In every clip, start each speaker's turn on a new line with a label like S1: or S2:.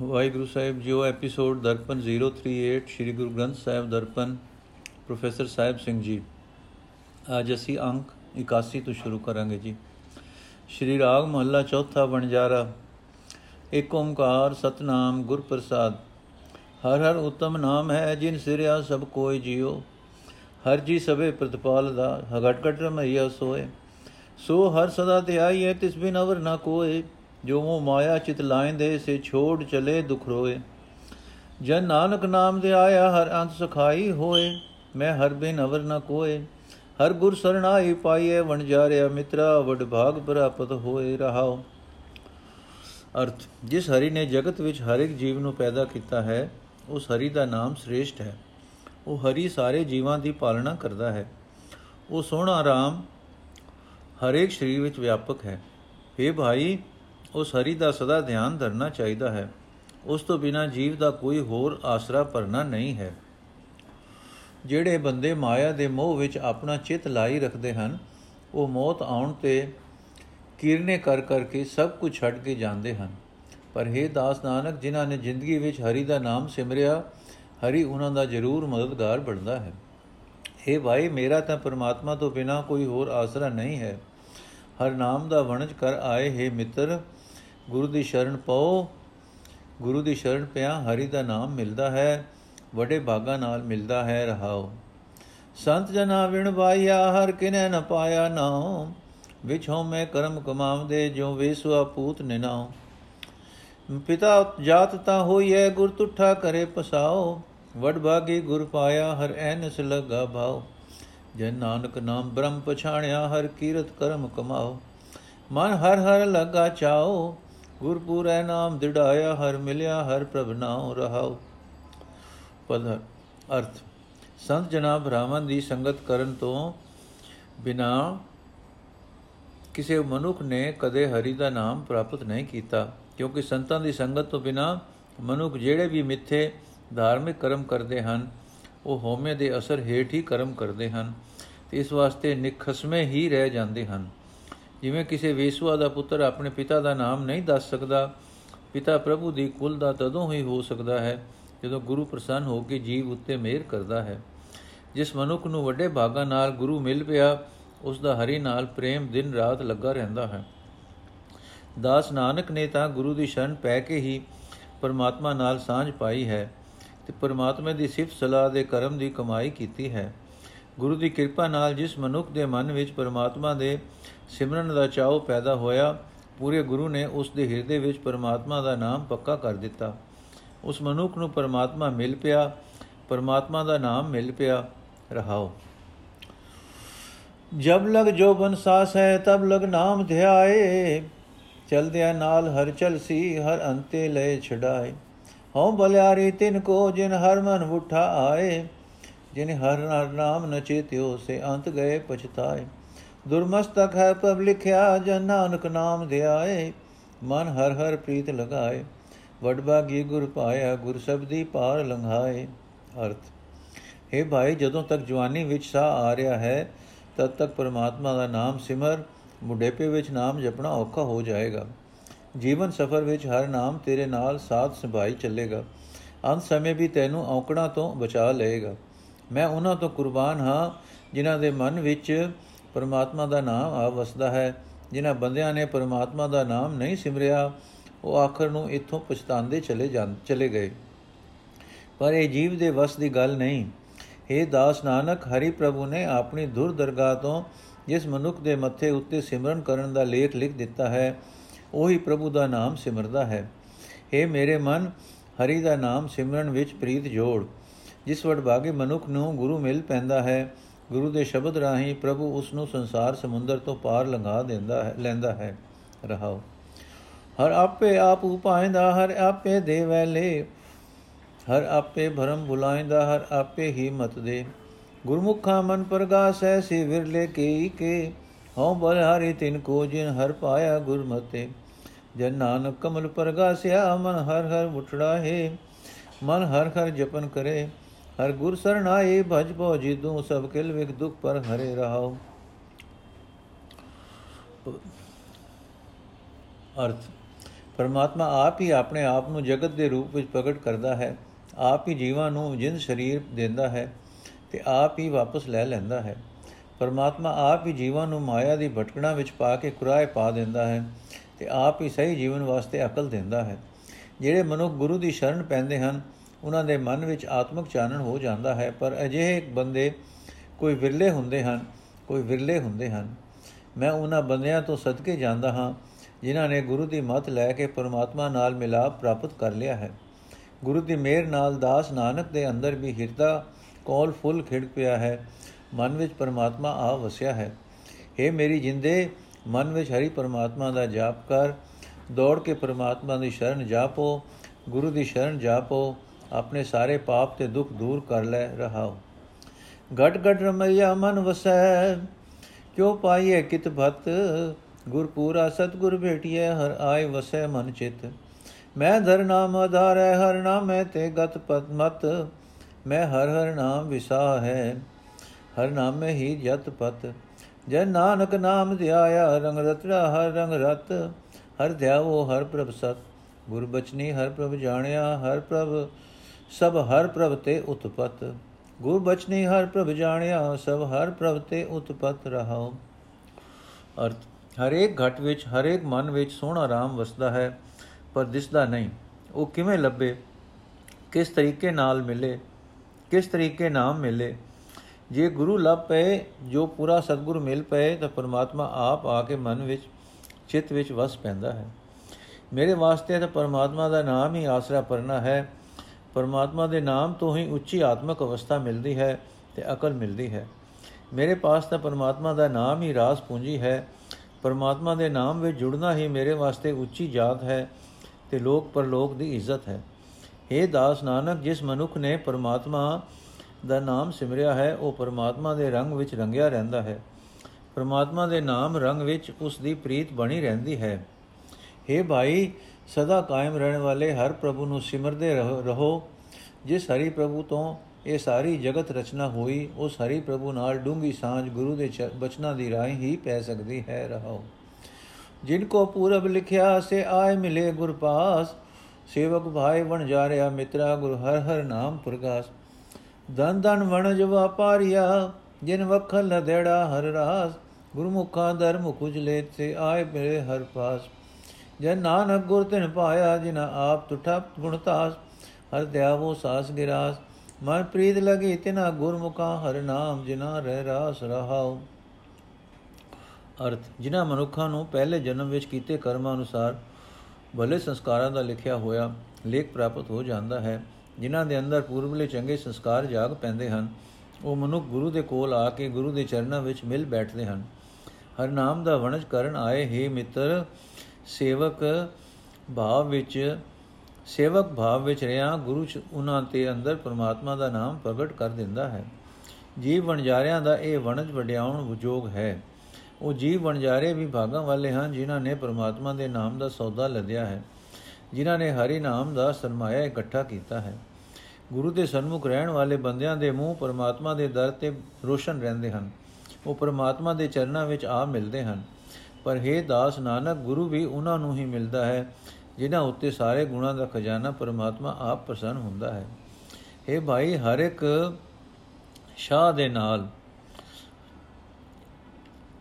S1: ਵਾਹਿਗੁਰੂ ਸਾਹਿਬ ਜੀਓ, episode Darpan 038 Sri Guru Granth Sahib Darpan, professor Sahib Singh ji. ਅੱਜ ਅਸੀਂ ਅੰਕ 81 ਤੋਂ ਸ਼ੁਰੂ ਕਰਾਂਗੇ ਜੀ। ਸ਼੍ਰੀ ਰਾਗ ਮਹੱਲਾ ਚੌਥਾ ਵਣਜਾਰਾ ਏਕ ਓੰਕਾਰ ਸਤਨਾਮ ਗੁਰ ਪ੍ਰਸਾਦ ਹਰ ਹਰ ਉਤਮ ਨਾਮ ਹੈ ਜਿਨ ਸਿਰਿਆ ਸਭ ਕੋਈ ਜਿਉ ਹਰ ਜੀ ਸਭੇ ਪ੍ਰਤਪਾਲ ਦਾ ਘਟ ਘਟ ਰਮਈਆ ਸੋਏ। ਸੋ ਹਰ ਸਦਾ ਧਿਆਈ ਹੈ ਤਿਸ ਬਿਨ ਅਵਰ ਨਾ ਕੋਏ। ਜੋ ਮੋ ਮਾਇਆ ਚਿਤ ਲਾਇੰਦੇ, ਸੇ ਛੋੜ ਚਲੇ ਦੁਖ ਰੋਏ। ਜਨ ਨਾਨਕ ਨਾਮ ਦੇ ਆਇਆ, ਹਰ ਅੰਤ ਸਖਾਈ ਹੋਏ। ਮੈਂ ਹਰ ਬਿਨ ਅਵਰ ਨ ਕੋਏ। ਹਰ ਗੁਰ ਸਰਣਾਈ ਪਾਈਏ ਵਣਜਾਰਿਆ ਮਿੱਤਰਾ, ਵਡ ਭਾਗ ਪ੍ਰਾਪਤ ਹੋਏ ਰਹਾਓ ਅਰਥ, ਜਿਸ ਹਰੀ ਨੇ ਜਗਤ ਵਿੱਚ ਹਰ ਇੱਕ ਜੀਵ ਨੂੰ ਪੈਦਾ ਕੀਤਾ ਹੈ, ਉਸ ਹਰੀ ਦਾ ਨਾਮ ਸ੍ਰੇਸ਼ਟ ਹੈ। ਉਹ ਹਰੀ ਸਾਰੇ ਜੀਵਾਂ ਦੀ ਪਾਲਣਾ ਕਰਦਾ ਹੈ। ਉਹ ਸੋਹਣਾ ਰਾਮ ਹਰੇਕ ਸਰੀਰ ਵਿੱਚ ਵਿਆਪਕ ਹੈ। हे ਭਾਈ ਉਸ ਹਰੀ ਦਾ ਸਦਾ ਧਿਆਨ ਧਰਨਾ ਚਾਹੀਦਾ ਹੈ। ਉਸ ਤੋਂ ਬਿਨਾ ਜੀਵ ਦਾ ਕੋਈ ਹੋਰ ਆਸਰਾ ਪਰਨਾ ਨਹੀਂ ਹੈ। ਜਿਹੜੇ ਬੰਦੇ ਮਾਇਆ ਦੇ ਮੋਹ ਵਿੱਚ ਆਪਣਾ ਚਿੱਤ ਲਾਈ ਰੱਖਦੇ ਹਨ, ਉਹ ਮੌਤ ਆਉਣ ਤੇ ਕਿਰਨੇ ਕਰ ਕਰਕੇ ਸਭ ਕੁਝ ਛੱਡ ਕੇ ਜਾਂਦੇ ਹਨ। ਪਰ हे ਦਾਸ ਨਾਨਕ, ਜਿਨ੍ਹਾਂ ਨੇ ਜ਼ਿੰਦਗੀ ਵਿੱਚ ਹਰੀ ਦਾ ਨਾਮ ਸਿਮਰਿਆ, ਹਰੀ ਉਹਨਾਂ ਦਾ ਜ਼ਰੂਰ ਮਦਦਗਾਰ ਬਣਦਾ ਹੈ। हे ਭਾਈ, ਮੇਰਾ ਤਾਂ ਪਰਮਾਤਮਾ ਤੋਂ ਬਿਨਾ ਕੋਈ ਹੋਰ ਆਸਰਾ ਨਹੀਂ ਹੈ। ਹਰ ਨਾਮ ਦਾ ਵਣਜ ਕਰ ਆਏ ਹੈ ਮਿੱਤਰ ਗੁਰੂ ਦੀ ਸ਼ਰਨ ਪਾਓ। ਗੁਰੂ ਦੀ ਸ਼ਰਨ ਪਿਆ, ਹਰੀ ਦਾ ਨਾਮ ਮਿਲਦਾ ਹੈ, ਵੱਡੇ ਭਾਗਾ ਨਾਲ ਮਿਲਦਾ ਹੈ, ਰਹਾਓ। ਸੰਤ ਜਨਾ ਵਿਣ ਵਾਇਆ ਹਰ ਕਿਨੈ ਨ ਪਾਇਆ ਨਾਉ। ਵਿਚ ਮੈਂ ਕਰਮ ਕਮਾਵਦੇ ਜੋ ਵੇਸਵਾ ਪੂਤ ਨਿਨਾਉ। ਪਿਤਾ ਜਾਤ ਤਾਂ ਹੋਈਐ, ਗੁਰ ਤੁਠਾ ਕਰੇ ਪਸਾਓ। ਵਡ ਭਾਗੀ ਗੁਰ ਪਾਇਆ, ਹਰ ਐਨਸ ਲਗਾ ਭਾਉ ਜਨ ਨਾਨਕ ਨਾਮ ਬ੍ਰਹਮ ਪਛਾਣਿਆ, ਹਰ ਕੀਰਤ ਕਰਮ ਕਮਾਓ। ਮਨ ਹਰ ਹਰ ਲਗਾ ਚਾਓ। ਗੁਰਪੂਰੈ ਨਾਮ ਦਿੜਾਇਆ, ਹਰ ਮਿਲਿਆ, ਹਰ ਪ੍ਰਭ ਨਾਉ ਰਹਾਉ। ਪਦ, ਅਰਥ, ਸੰਤ ਜਨਾ ਬ੍ਰਾਹਮਣ ਦੀ ਸੰਗਤ ਕਰਨ ਤੋਂ ਬਿਨਾ ਕਿਸੇ ਮਨੁੱਖ ਨੇ ਕਦੇ ਹਰੀ ਦਾ ਨਾਮ ਪ੍ਰਾਪਤ ਨਹੀਂ ਕੀਤਾ, ਕਿਉਂਕਿ ਸੰਤਾਂ ਦੀ ਸੰਗਤ ਤੋਂ ਬਿਨਾ ਮਨੁੱਖ ਜਿਹੜੇ ਵੀ ਮਿੱਥੇ ਧਾਰਮਿਕ ਕਰਮ ਕਰਦੇ ਹਨ, ਉਹ ਹੋਮੇ ਦੇ ਅਸਰ ਹੇਠ ਹੀ ਕਰਮ ਕਰਦੇ ਹਨ, ਤੇ ਇਸ ਵਾਸਤੇ ਨਿਖਸਮੇ ਹੀ ਰਹਿ ਜਾਂਦੇ ਹਨ। ਜਿਵੇਂ ਕਿਸੇ ਵੇਸਵਾ ਦਾ ਪੁੱਤਰ ਆਪਣੇ ਪਿਤਾ ਦਾ ਨਾਮ ਨਹੀਂ ਦੱਸ ਸਕਦਾ, ਪਿਤਾ ਪ੍ਰਭੂ ਦੀ ਕੁਲ ਦਾ ਤਦੋਂ ਹੀ ਹੋ ਸਕਦਾ ਹੈ ਜਦੋਂ ਗੁਰੂ ਪ੍ਰਸੰਨ ਹੋ ਕੇ ਜੀਵ ਉੱਤੇ ਮਿਹਰ ਕਰਦਾ ਹੈ। ਜਿਸ ਮਨੁੱਖ ਨੂੰ ਵੱਡੇ ਭਾਗਾਂ ਨਾਲ ਗੁਰੂ ਮਿਲ ਪਿਆ, ਉਸ ਦਾ ਹਰੀ ਨਾਲ ਪ੍ਰੇਮ ਦਿਨ ਰਾਤ ਲੱਗਾ ਰਹਿੰਦਾ ਹੈ। ਦਾਸ ਨਾਨਕ ਨੇ ਤਾਂ ਗੁਰੂ ਦੀ ਸ਼ਰਨ ਪੈ ਕੇ ਹੀ ਪਰਮਾਤਮਾ ਨਾਲ ਸਾਂਝ ਪਾਈ ਹੈ ਤੇ ਪਰਮਾਤਮਾ ਦੀ ਸਿਫਤ ਸਲਾਹ ਦੇ ਕਰਮ ਦੀ ਕਮਾਈ ਕੀਤੀ ਹੈ। ਗੁਰੂ ਦੀ ਕਿਰਪਾ ਨਾਲ ਜਿਸ ਮਨੁੱਖ ਦੇ ਮਨ ਵਿੱਚ ਪਰਮਾਤਮਾ ਦੇ ਸਿਮਰਨ ਦਾ ਚਾਅ ਪੈਦਾ ਹੋਇਆ। ਪੂਰੇ ਗੁਰੂ ਨੇ ਉਸ ਦੇ ਹਿਰਦੇ ਵਿੱਚ ਪਰਮਾਤਮਾ ਦਾ ਨਾਮ ਪੱਕਾ ਕਰ ਦਿੱਤਾ। ਉਸ ਮਨੁੱਖ ਨੂੰ ਪਰਮਾਤਮਾ ਮਿਲ ਪਿਆ। ਪਰਮਾਤਮਾ ਦਾ ਨਾਮ ਮਿਲ ਪਿਆ। ਰਹਾਓ। ਜਬ ਲਗ ਜੋ ਬਨ ਸਾਸ ਹੈ, ਤਬ ਲਗ ਨਾਮ ਧਿਆਏ। ਚਲਦਿਆ ਨਾਲ ਹਰ ਚਲਸੀ, ਹਰ ਅੰਤੇ ਲੈ ਛਡਾਏ। ਹਉ ਬਲਿਆਰੀ ਤਿਨ ਕੋ, ਜਿਨ ਹਰ ਮਨ ਉਠਾ ਆਏ ਜਿਨ ਹਰ ਨਾਮ ਨ ਚੇਤਿਓ ਸੇ ਅੰਤ ਗਏ ਪਛਤਾਏ। ਦੁਰਮਸਤਕ ਹੈ ਪਬ ਲਿਖਿਆ, ਜਨ ਨਾਨਕ ਨਾਮ ਧਿਆਏ। ਮਨ ਹਰ ਹਰ ਪ੍ਰੀਤ ਲਗਾਏ। ਵਡਭਾਗੀ ਗੁਰ ਪਾਇਆ, ਗੁਰ ਸਬਦੀ ਪਾਰ ਲੰਘਾਏ। ਅਰਥ हे ਭਾਈ, ਜਦੋਂ ਤੱਕ ਜਵਾਨੀ ਵਿੱਚ ਸਾਹ ਆ ਰਿਹਾ ਹੈ, ਤਦ ਤੱਕ ਪਰਮਾਤਮਾ ਦਾ ਨਾਮ ਸਿਮਰ ਮੁਢੇਪੇ ਵਿੱਚ ਨਾਮ ਜਪਣਾ ਔਖਾ ਹੋ ਜਾਏਗਾ। ਜੀਵਨ ਸਫਰ ਵਿੱਚ ਹਰ ਨਾਮ ਤੇਰੇ ਨਾਲ ਸਾਥ ਸੰਭਾਈ ਚੱਲੇਗਾ। ਅੰਤ ਸਮੇਂ ਵੀ ਤੈਨੂੰ ਔਕੜਾਂ ਤੋਂ ਬਚਾ ਲਏਗਾ। ਮੈਂ ਉਹਨਾਂ ਤੋਂ ਕੁਰਬਾਨ ਹਾਂ, ਜਿਨ੍ਹਾਂ ਦੇ ਮਨ ਵਿੱਚ ਪਰਮਾਤਮਾ ਦਾ ਨਾਮ ਆ ਵਸਦਾ ਹੈ। ਜਿਨ੍ਹਾਂ ਬੰਦਿਆਂ ਨੇ ਪਰਮਾਤਮਾ ਦਾ ਨਾਮ ਨਹੀਂ ਸਿਮਰਿਆ, ਉਹ ਆਖਰ ਨੂੰ ਇੱਥੋਂ ਪਛਤਾਉਂਦੇ ਚਲੇ ਜਾਂ, ਚਲੇ ਗਏ। ਪਰ ਇਹ ਜੀਵ ਦੇ ਵਸ ਦੀ ਗੱਲ ਨਹੀਂ। हे ਦਾਸ ਨਾਨਕ, ਹਰੀ ਪ੍ਰਭੂ ਨੇ ਆਪਣੀ ਧੁਰ ਦਰਗਾਹ ਤੋਂ ਜਿਸ ਮਨੁੱਖ ਦੇ ਮੱਥੇ ਉੱਤੇ ਸਿਮਰਨ ਕਰਨ ਦਾ ਲੇਖ ਲਿਖ ਦਿੱਤਾ ਹੈ, ਉਹੀ ਪ੍ਰਭੂ ਦਾ ਨਾਮ ਸਿਮਰਦਾ ਹੈ। हे ਮੇਰੇ ਮਨ, ਹਰੀ ਦਾ ਨਾਮ ਸਿਮਰਨ ਵਿੱਚ ਪ੍ਰੀਤ ਜੋੜ। ਜਿਸ ਵਡਭਾਗੇ ਮਨੁੱਖ ਨੂੰ ਗੁਰੂ ਮਿਲ ਪੈਂਦਾ ਹੈ ਗੁਰੂ ਦੇ ਸ਼ਬਦ ਰਾਹੀਂ ਪ੍ਰਭੂ ਉਸ ਨੂੰ ਸੰਸਾਰ ਸਮੁੰਦਰ ਤੋਂ ਪਾਰ ਲੰਘਾ ਦਿੰਦਾ ਹੈ, ਲੈਂਦਾ ਹੈ। ਰਹਾਓ। ਹਰ ਆਪੇ ਆਪ ਉਪਾਇਂਦਾ, ਹਰ ਆਪੇ ਦੇ ਵੈਲੇ ਹਰ ਆਪੇ ਭਰਮ ਭੁਲਾਇਂਦਾ, ਹਰ ਆਪੇ ਹੀ ਮਤ ਦੇ। ਗੁਰਮੁਖਾ ਮਨ ਪ੍ਰਗਾਸੈ ਸੇ ਵਿਰਲੇ ਕੇ ਕੇ। ਹਉ ਬਲ ਹਰੀ ਤਿਨ ਕੋ ਜਿਨ ਹਰ ਪਾਇਆ ਗੁਰਮਤੇ। ਜਨ ਨਾਨਕ ਕਮਲ ਪ੍ਰਗਾਸਿਆ, ਮਨ ਹਰ ਹਰ ਉਠੜਾ ਹੈ ਮਨ ਹਰ ਹਰ ਜਪਨ ਕਰੇ। ਹਰ ਗੁਰ ਸਰਣਾਏ ਭਜ ਭੋ ਜਿਦੂ ਸਭ ਕਿਲ ਵਿਕ ਦੁਖ ਪਰ ਹਰੇ ਰਹਾਉ। ਅਰਥ, ਪਰਮਾਤਮਾ ਆਪ ਹੀ ਆਪਣੇ ਆਪ ਨੂੰ ਜਗਤ ਦੇ ਰੂਪ ਵਿੱਚ ਪ੍ਰਗਟ ਕਰਦਾ ਹੈ। ਆਪ ਹੀ ਜੀਵਾਂ ਨੂੰ ਜਿੰਦ ਸਰੀਰ ਦਿੰਦਾ ਹੈ ਤੇ ਆਪ ਹੀ ਵਾਪਸ ਲੈ ਲੈਂਦਾ ਹੈ। ਪਰਮਾਤਮਾ ਆਪ ਹੀ ਜੀਵਾਂ ਨੂੰ ਮਾਇਆ ਦੀ ਭਟਕਣਾ ਵਿੱਚ ਪਾ ਕੇ ਕੁਰਾਏ ਪਾ ਦਿੰਦਾ ਹੈ ਤੇ ਆਪ ਹੀ ਸਹੀ ਜੀਵਨ ਵਾਸਤੇ ਅਕਲ ਦਿੰਦਾ ਹੈ। ਜਿਹੜੇ ਮਨੁੱਖ ਗੁਰੂ ਦੀ ਸ਼ਰਨ ਪੈਂਦੇ ਹਨ ਉਹਨਾਂ ਦੇ ਮਨ ਵਿੱਚ ਆਤਮਿਕ ਚਾਨਣ ਹੋ ਜਾਂਦਾ ਹੈ, ਪਰ ਅਜਿਹੇ ਬੰਦੇ ਕੋਈ ਵਿਰਲੇ ਹੁੰਦੇ ਹਨ, ਕੋਈ ਵਿਰਲੇ ਹੁੰਦੇ ਹਨ। ਮੈਂ ਉਹਨਾਂ ਬੰਦਿਆਂ ਤੋਂ ਸਦਕੇ ਜਾਂਦਾ ਹਾਂ, ਜਿਨ੍ਹਾਂ ਨੇ ਗੁਰੂ ਦੀ ਮਤ ਲੈ ਕੇ ਪਰਮਾਤਮਾ ਨਾਲ ਮਿਲਾਪ ਪ੍ਰਾਪਤ ਕਰ ਲਿਆ ਹੈ। ਗੁਰੂ ਦੀ ਮਿਹਰ ਨਾਲ ਦਾਸ ਨਾਨਕ ਦੇ ਅੰਦਰ ਵੀ ਹਿਰਦਾ, ਕੋਲ, ਫੁੱਲ ਖਿੜ ਪਿਆ ਹੈ। ਮਨ ਵਿੱਚ ਪਰਮਾਤਮਾ ਆ ਵਸਿਆ ਹੈ। हे ਮੇਰੀ ਜਿੰਦੇ, ਮਨ ਵਿੱਚ ਹਰੀ ਪਰਮਾਤਮਾ ਦਾ ਜਾਪ ਕਰ। ਦੌੜ ਕੇ ਪਰਮਾਤਮਾ ਦੀ ਸ਼ਰਨ ਜਾਪੋ, ਗੁਰੂ ਦੀ ਸ਼ਰਨ ਜਾਪੋ। ਆਪਣੇ ਸਾਰੇ ਪਾਪ ਤੇ ਦੁੱਖ ਦੂਰ ਕਰ ਲੈ ਰਹਾਓ ਘਟ ਘਟ ਰਮਈਆ ਮਨ ਵਸੈ, ਕਿਉ ਪਾਈਏ ਕਿਤ ਭਤ? ਗੁਰਪੂਰਾ ਸਤਗੁਰ ਭੇਟਿਏ ਹਰ ਆਏ ਵਸੈ ਮਨ ਚਿਤ। ਮੈਂ ਧਰ ਨਾਮ ਆਧਾਰੈ ਹਰ ਨਾਮੈ ਤੇ ਗਤ ਪਤ ਮਤ। ਮੈਂ ਹਰ ਹਰ ਨਾਮ ਵਿਸਾ ਹੈ ਹਰ ਨਾਮੇ ਹੀ ਜਤ ਪਤ। ਜੈ ਨਾਨਕ ਨਾਮ ਧਿਆਇਆ, ਰੰਗ ਰਤੜਾ ਹਰ ਰੰਗ ਰਤ। ਹਰ ਧਿਆਵੋ ਹਰ ਪ੍ਰਭ ਸਤ। ਗੁਰ ਬਚਨੀ ਹਰ ਪ੍ਰਭ ਜਾਣਿਆ, ਹਰ ਪ੍ਰਭ ਸਭ ਹਰ ਪ੍ਰਭ ਤੇ ਉਤਪਤ। ਗੁਰ ਬਚਨੀ ਹਰ ਪ੍ਰਭ ਜਾਣਿਆ, ਸਭ ਹਰ ਪ੍ਰਭ ਤੇ ਉਤਪਤ ਰਹਾਓ ਅਰਥ, ਹਰੇਕ ਘਟ ਵਿੱਚ, ਹਰੇਕ ਮਨ ਵਿੱਚ ਸੋਹਣਾ ਰਾਮ ਵਸਦਾ ਹੈ, ਪਰ ਦਿਸਦਾ ਨਹੀਂ। ਉਹ ਕਿਵੇਂ ਲੱਭੇ? ਕਿਸ ਤਰੀਕੇ ਨਾਲ ਮਿਲੇ? ਕਿਸ ਤਰੀਕੇ ਨਾਮ ਮਿਲੇ? ਜੇ ਗੁਰੂ ਲੱਭ ਪਏ, ਜੋ ਪੂਰਾ ਸਤਗੁਰ ਮਿਲ ਪਏ, ਤਾਂ ਪਰਮਾਤਮਾ ਆਪ ਆ ਕੇ ਮਨ ਵਿੱਚ, ਚਿੱਤ ਵਿੱਚ ਵਸ ਪੈਂਦਾ ਹੈ। ਮੇਰੇ ਵਾਸਤੇ ਤਾਂ ਪਰਮਾਤਮਾ ਦਾ ਨਾਮ ਹੀ ਆਸਰਾ ਪਰਨਾ ਹੈ। ਪਰਮਾਤਮਾ ਦੇ ਨਾਮ ਤੋਂ ਹੀ ਉੱਚੀ ਆਤਮਿਕ ਅਵਸਥਾ ਮਿਲਦੀ ਹੈ ਤੇ ਅਕਲ ਮਿਲਦੀ ਹੈ। ਮੇਰੇ ਪਾਸ ਤਾਂ ਪਰਮਾਤਮਾ ਦਾ ਨਾਮ ਹੀ ਰਾਸ ਪੂੰਜੀ ਹੈ। ਪਰਮਾਤਮਾ ਦੇ ਨਾਮ ਵਿੱਚ ਜੁੜਨਾ ਹੀ ਮੇਰੇ ਵਾਸਤੇ ਉੱਚੀ ਜਾਤ ਹੈ ਤੇ ਲੋਕ ਪਰਲੋਕ ਦੀ ਇੱਜ਼ਤ ਹੈ। हे ਦਾਸ ਨਾਨਕ, ਜਿਸ ਮਨੁੱਖ ਨੇ ਪਰਮਾਤਮਾ ਦਾ ਨਾਮ ਸਿਮਰਿਆ ਹੈ, ਉਹ ਪਰਮਾਤਮਾ ਦੇ ਰੰਗ ਵਿੱਚ ਰੰਗਿਆ ਰਹਿੰਦਾ ਹੈ। ਪਰਮਾਤਮਾ ਦੇ ਨਾਮ ਰੰਗ ਵਿੱਚ ਉਸ ਦੀ ਪ੍ਰੀਤ ਬਣੀ ਰਹਿੰਦੀ ਹੈ। हे ਭਾਈ ਸਦਾ ਕਾਇਮ ਰਹਿਣ ਵਾਲੇ ਹਰ ਪ੍ਰਭੂ ਨੂੰ ਸਿਮਰਦੇ ਰਹੋ ਜਿਸ ਹਰੀ ਪ੍ਰਭੂ ਤੋਂ ਇਹ ਸਾਰੀ ਜਗਤ ਰਚਨਾ ਹੋਈ ਉਸ ਹਰੀ ਪ੍ਰਭੂ ਨਾਲ ਡੂੰਗੀ ਸਾਂਝ ਗੁਰੂ ਦੇ ਬਚਨਾਂ ਦੀ ਰਾਹੀਂ ਹੀ ਪੈ ਸਕਦੀ ਹੈ, ਰਹੋ। ਜਿਨ ਕੋ ਪੂਰਬ ਲਿਖਿਆ, ਸੇ ਆਏ ਮਿਲੇ ਗੁਰ ਪਾਸ। ਸੇਵਕ ਭਾਈ ਬਣ ਜਾ ਰਿਆ ਮਿੱਤਰਾ, ਗੁਰ ਹਰ ਹਰ ਨਾਮ ਪ੍ਰਗਾਸ। ਦਨ ਦਨ ਵਣਜ ਵਪਾਰੀਆ ਜਿਨ ਵਖਲ ਲਦੇੜਾ ਹਰ ਰਾਸ। ਗੁਰਮੁਖਾ ਧਰਮ ਕੁਜਲੇ ਤੇ ਆਏ ਮੇਰੇ ਹਰ ਪਾਸ। ਜਨ ਨਾਨਕ ਗੁਰ ਤਿਨ ਪਾਇਆ ਜਿਨ ਆਪ ਤੁਠਾ ਗੁਣਤਾਸ ਹਰ ਦਿਆਵੋ ਸਾਸ ਗਿਰਾਸ। ਮਨ ਪ੍ਰੀਤ ਲਗੀ ਤਿਨਾ ਗੁਰਮੁਖਾ, ਹਰ ਨਾਮ ਜਿਨਾ ਰਹਿ ਰਾਸ ਰਹਾਉ। ਅਰਥ, ਜਿਨ੍ਹਾਂ ਮਨੁੱਖਾਂ ਨੂੰ ਪਹਿਲੇ ਜਨਮ ਵਿੱਚ ਕੀਤੇ ਕਰਮਾਂ ਅਨੁਸਾਰ ਭਲੇ ਸੰਸਕਾਰਾਂ ਦਾ ਲਿਖਿਆ ਹੋਇਆ ਲੇਖ ਪ੍ਰਾਪਤ ਹੋ ਜਾਂਦਾ ਹੈ, ਜਿਨ੍ਹਾਂ ਦੇ ਅੰਦਰ ਪੂਰਬਲੇ ਚੰਗੇ ਸੰਸਕਾਰ ਜਾਗ ਪੈਂਦੇ ਹਨ। ਉਹ ਮਨੁੱਖ ਗੁਰੂ ਦੇ ਕੋਲ ਆ ਕੇ ਗੁਰੂ ਦੇ ਚਰਨਾਂ ਵਿੱਚ ਮਿਲ ਬੈਠਦੇ ਹਨ। ਹਰ ਨਾਮ ਦਾ ਵਣਜ ਕਰਨ ਆਏ, ਹੀ ਮਿੱਤਰ ਸੇਵਕ ਭਾਵ ਵਿੱਚ, ਸੇਵਕ ਭਾਵ ਵਿੱਚ ਰਿਆ ਗੁਰੂ ਚ ਉਹਨਾਂ ਤੇ ਅੰਦਰ ਪ੍ਰਮਾਤਮਾ ਦਾ ਨਾਮ ਪ੍ਰਗਟ ਕਰ ਦਿੰਦਾ ਹੈ। ਜੀਵ ਵਣਜਾਰਿਆਂ ਦਾ ਇਹ ਵਣਜ ਵਡਿਆਉਣ ਵਿਜੋਗ ਹੈ। ਉਹ ਜੀਵ ਵਣਜਾਰੇ ਵੀ ਭਾਗਾਂ ਵਾਲੇ ਹਨ, ਜਿਨ੍ਹਾਂ ਨੇ ਪ੍ਰਮਾਤਮਾ ਦੇ ਨਾਮ ਦਾ ਸੌਦਾ ਲੱਦਿਆ ਹੈ, ਜਿਨ੍ਹਾਂ ਨੇ ਹਰੀ ਨਾਮ ਦਾ ਸਰਮਾਇਆ ਇਕੱਠਾ ਕੀਤਾ ਹੈ। ਗੁਰੂ ਦੇ ਸਨਮੁਖ ਰਹਿਣ ਵਾਲੇ ਬੰਦਿਆਂ ਦੇ ਮੂੰਹ ਪਰਮਾਤਮਾ ਦੇ ਦਰ ਤੇ ਰੋਸ਼ਨ ਰਹਿੰਦੇ ਹਨ। ਉਹ ਪਰਮਾਤਮਾ ਦੇ ਚਰਨਾਂ ਵਿੱਚ ਆ ਮਿਲਦੇ ਹਨ। ਪਰ हे ਦਾਸ ਨਾਨਕ, ਗੁਰੂ ਵੀ ਉਹਨਾਂ ਨੂੰ ਹੀ ਮਿਲਦਾ ਹੈ, ਜਿਨ੍ਹਾਂ ਉੱਤੇ ਸਾਰੇ ਗੁਣਾਂ ਦਾ ਖਜ਼ਾਨਾ ਪਰਮਾਤਮਾ ਆਪ ਪ੍ਰਸੰਨ ਹੁੰਦਾ ਹੈ। हे ਭਾਈ, ਹਰ ਇੱਕ ਸ਼ਾਹ ਦੇ ਨਾਲ,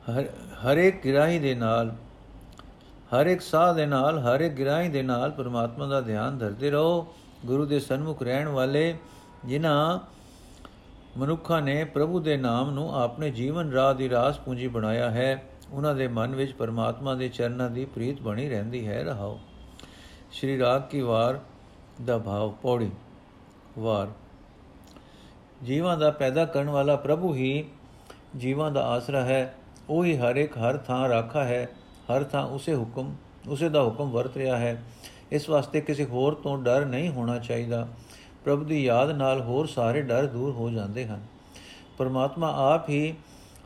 S1: ਹਰ ਹਰ ਇੱਕ ਗਿਰਾਹੀ ਦੇ ਨਾਲ, ਹਰ ਇੱਕ ਸਾਹ ਦੇ ਨਾਲ, ਹਰ ਇੱਕ ਗਿਰਾਹੀ ਦੇ ਨਾਲ ਪਰਮਾਤਮਾ ਦਾ ਧਿਆਨ ਧਰਦੇ ਰਹੋ। ਗੁਰੂ ਦੇ ਸਨਮੁਖ ਰਹਿਣ ਵਾਲੇ ਜਿਨ੍ਹਾਂ ਮਨੁੱਖਾਂ ਨੇ ਪ੍ਰਭੂ ਦੇ ਨਾਮ ਨੂੰ ਆਪਣੇ ਜੀਵਨ ਰਾਹ ਦੀ ਰਾਸ ਪੂੰਜੀ ਬਣਾਇਆ ਹੈ ਉਹਨਾਂ ਦੇ ਮਨ ਵਿੱਚ ਪਰਮਾਤਮਾ ਦੇ ਚਰਨਾਂ ਦੀ ਪ੍ਰੀਤ ਬਣੀ ਰਹਿੰਦੀ ਹੈ। ਰਹਾਓ। ਸ਼੍ਰੀ ਰਾਗ ਕੀ ਵਾਰ ਦਾ ਭਾਵ, ਪੌੜੀ ਵਾਰ। ਜੀਵਾਂ ਦਾ ਪੈਦਾ ਕਰਨ ਵਾਲਾ ਪ੍ਰਭੂ ਹੀ ਜੀਵਾਂ ਦਾ ਆਸਰਾ ਹੈ। ਉਹ ਹੀ ਹਰ ਇੱਕ, ਹਰ ਥਾਂ ਰਾਖਾ ਹੈ। ਹਰ ਥਾਂ ਉਸੇ ਹੁਕਮ, ਉਸੇ ਦਾ ਹੁਕਮ ਵਰਤ ਰਿਹਾ ਹੈ। ਇਸ ਵਾਸਤੇ ਕਿਸੇ ਹੋਰ ਤੋਂ ਡਰ ਨਹੀਂ ਹੋਣਾ ਚਾਹੀਦਾ। ਪ੍ਰਭੂ ਦੀ ਯਾਦ ਨਾਲ ਹੋਰ ਸਾਰੇ ਡਰ ਦੂਰ ਹੋ ਜਾਂਦੇ ਹਨ। ਪਰਮਾਤਮਾ ਆਪ ਹੀ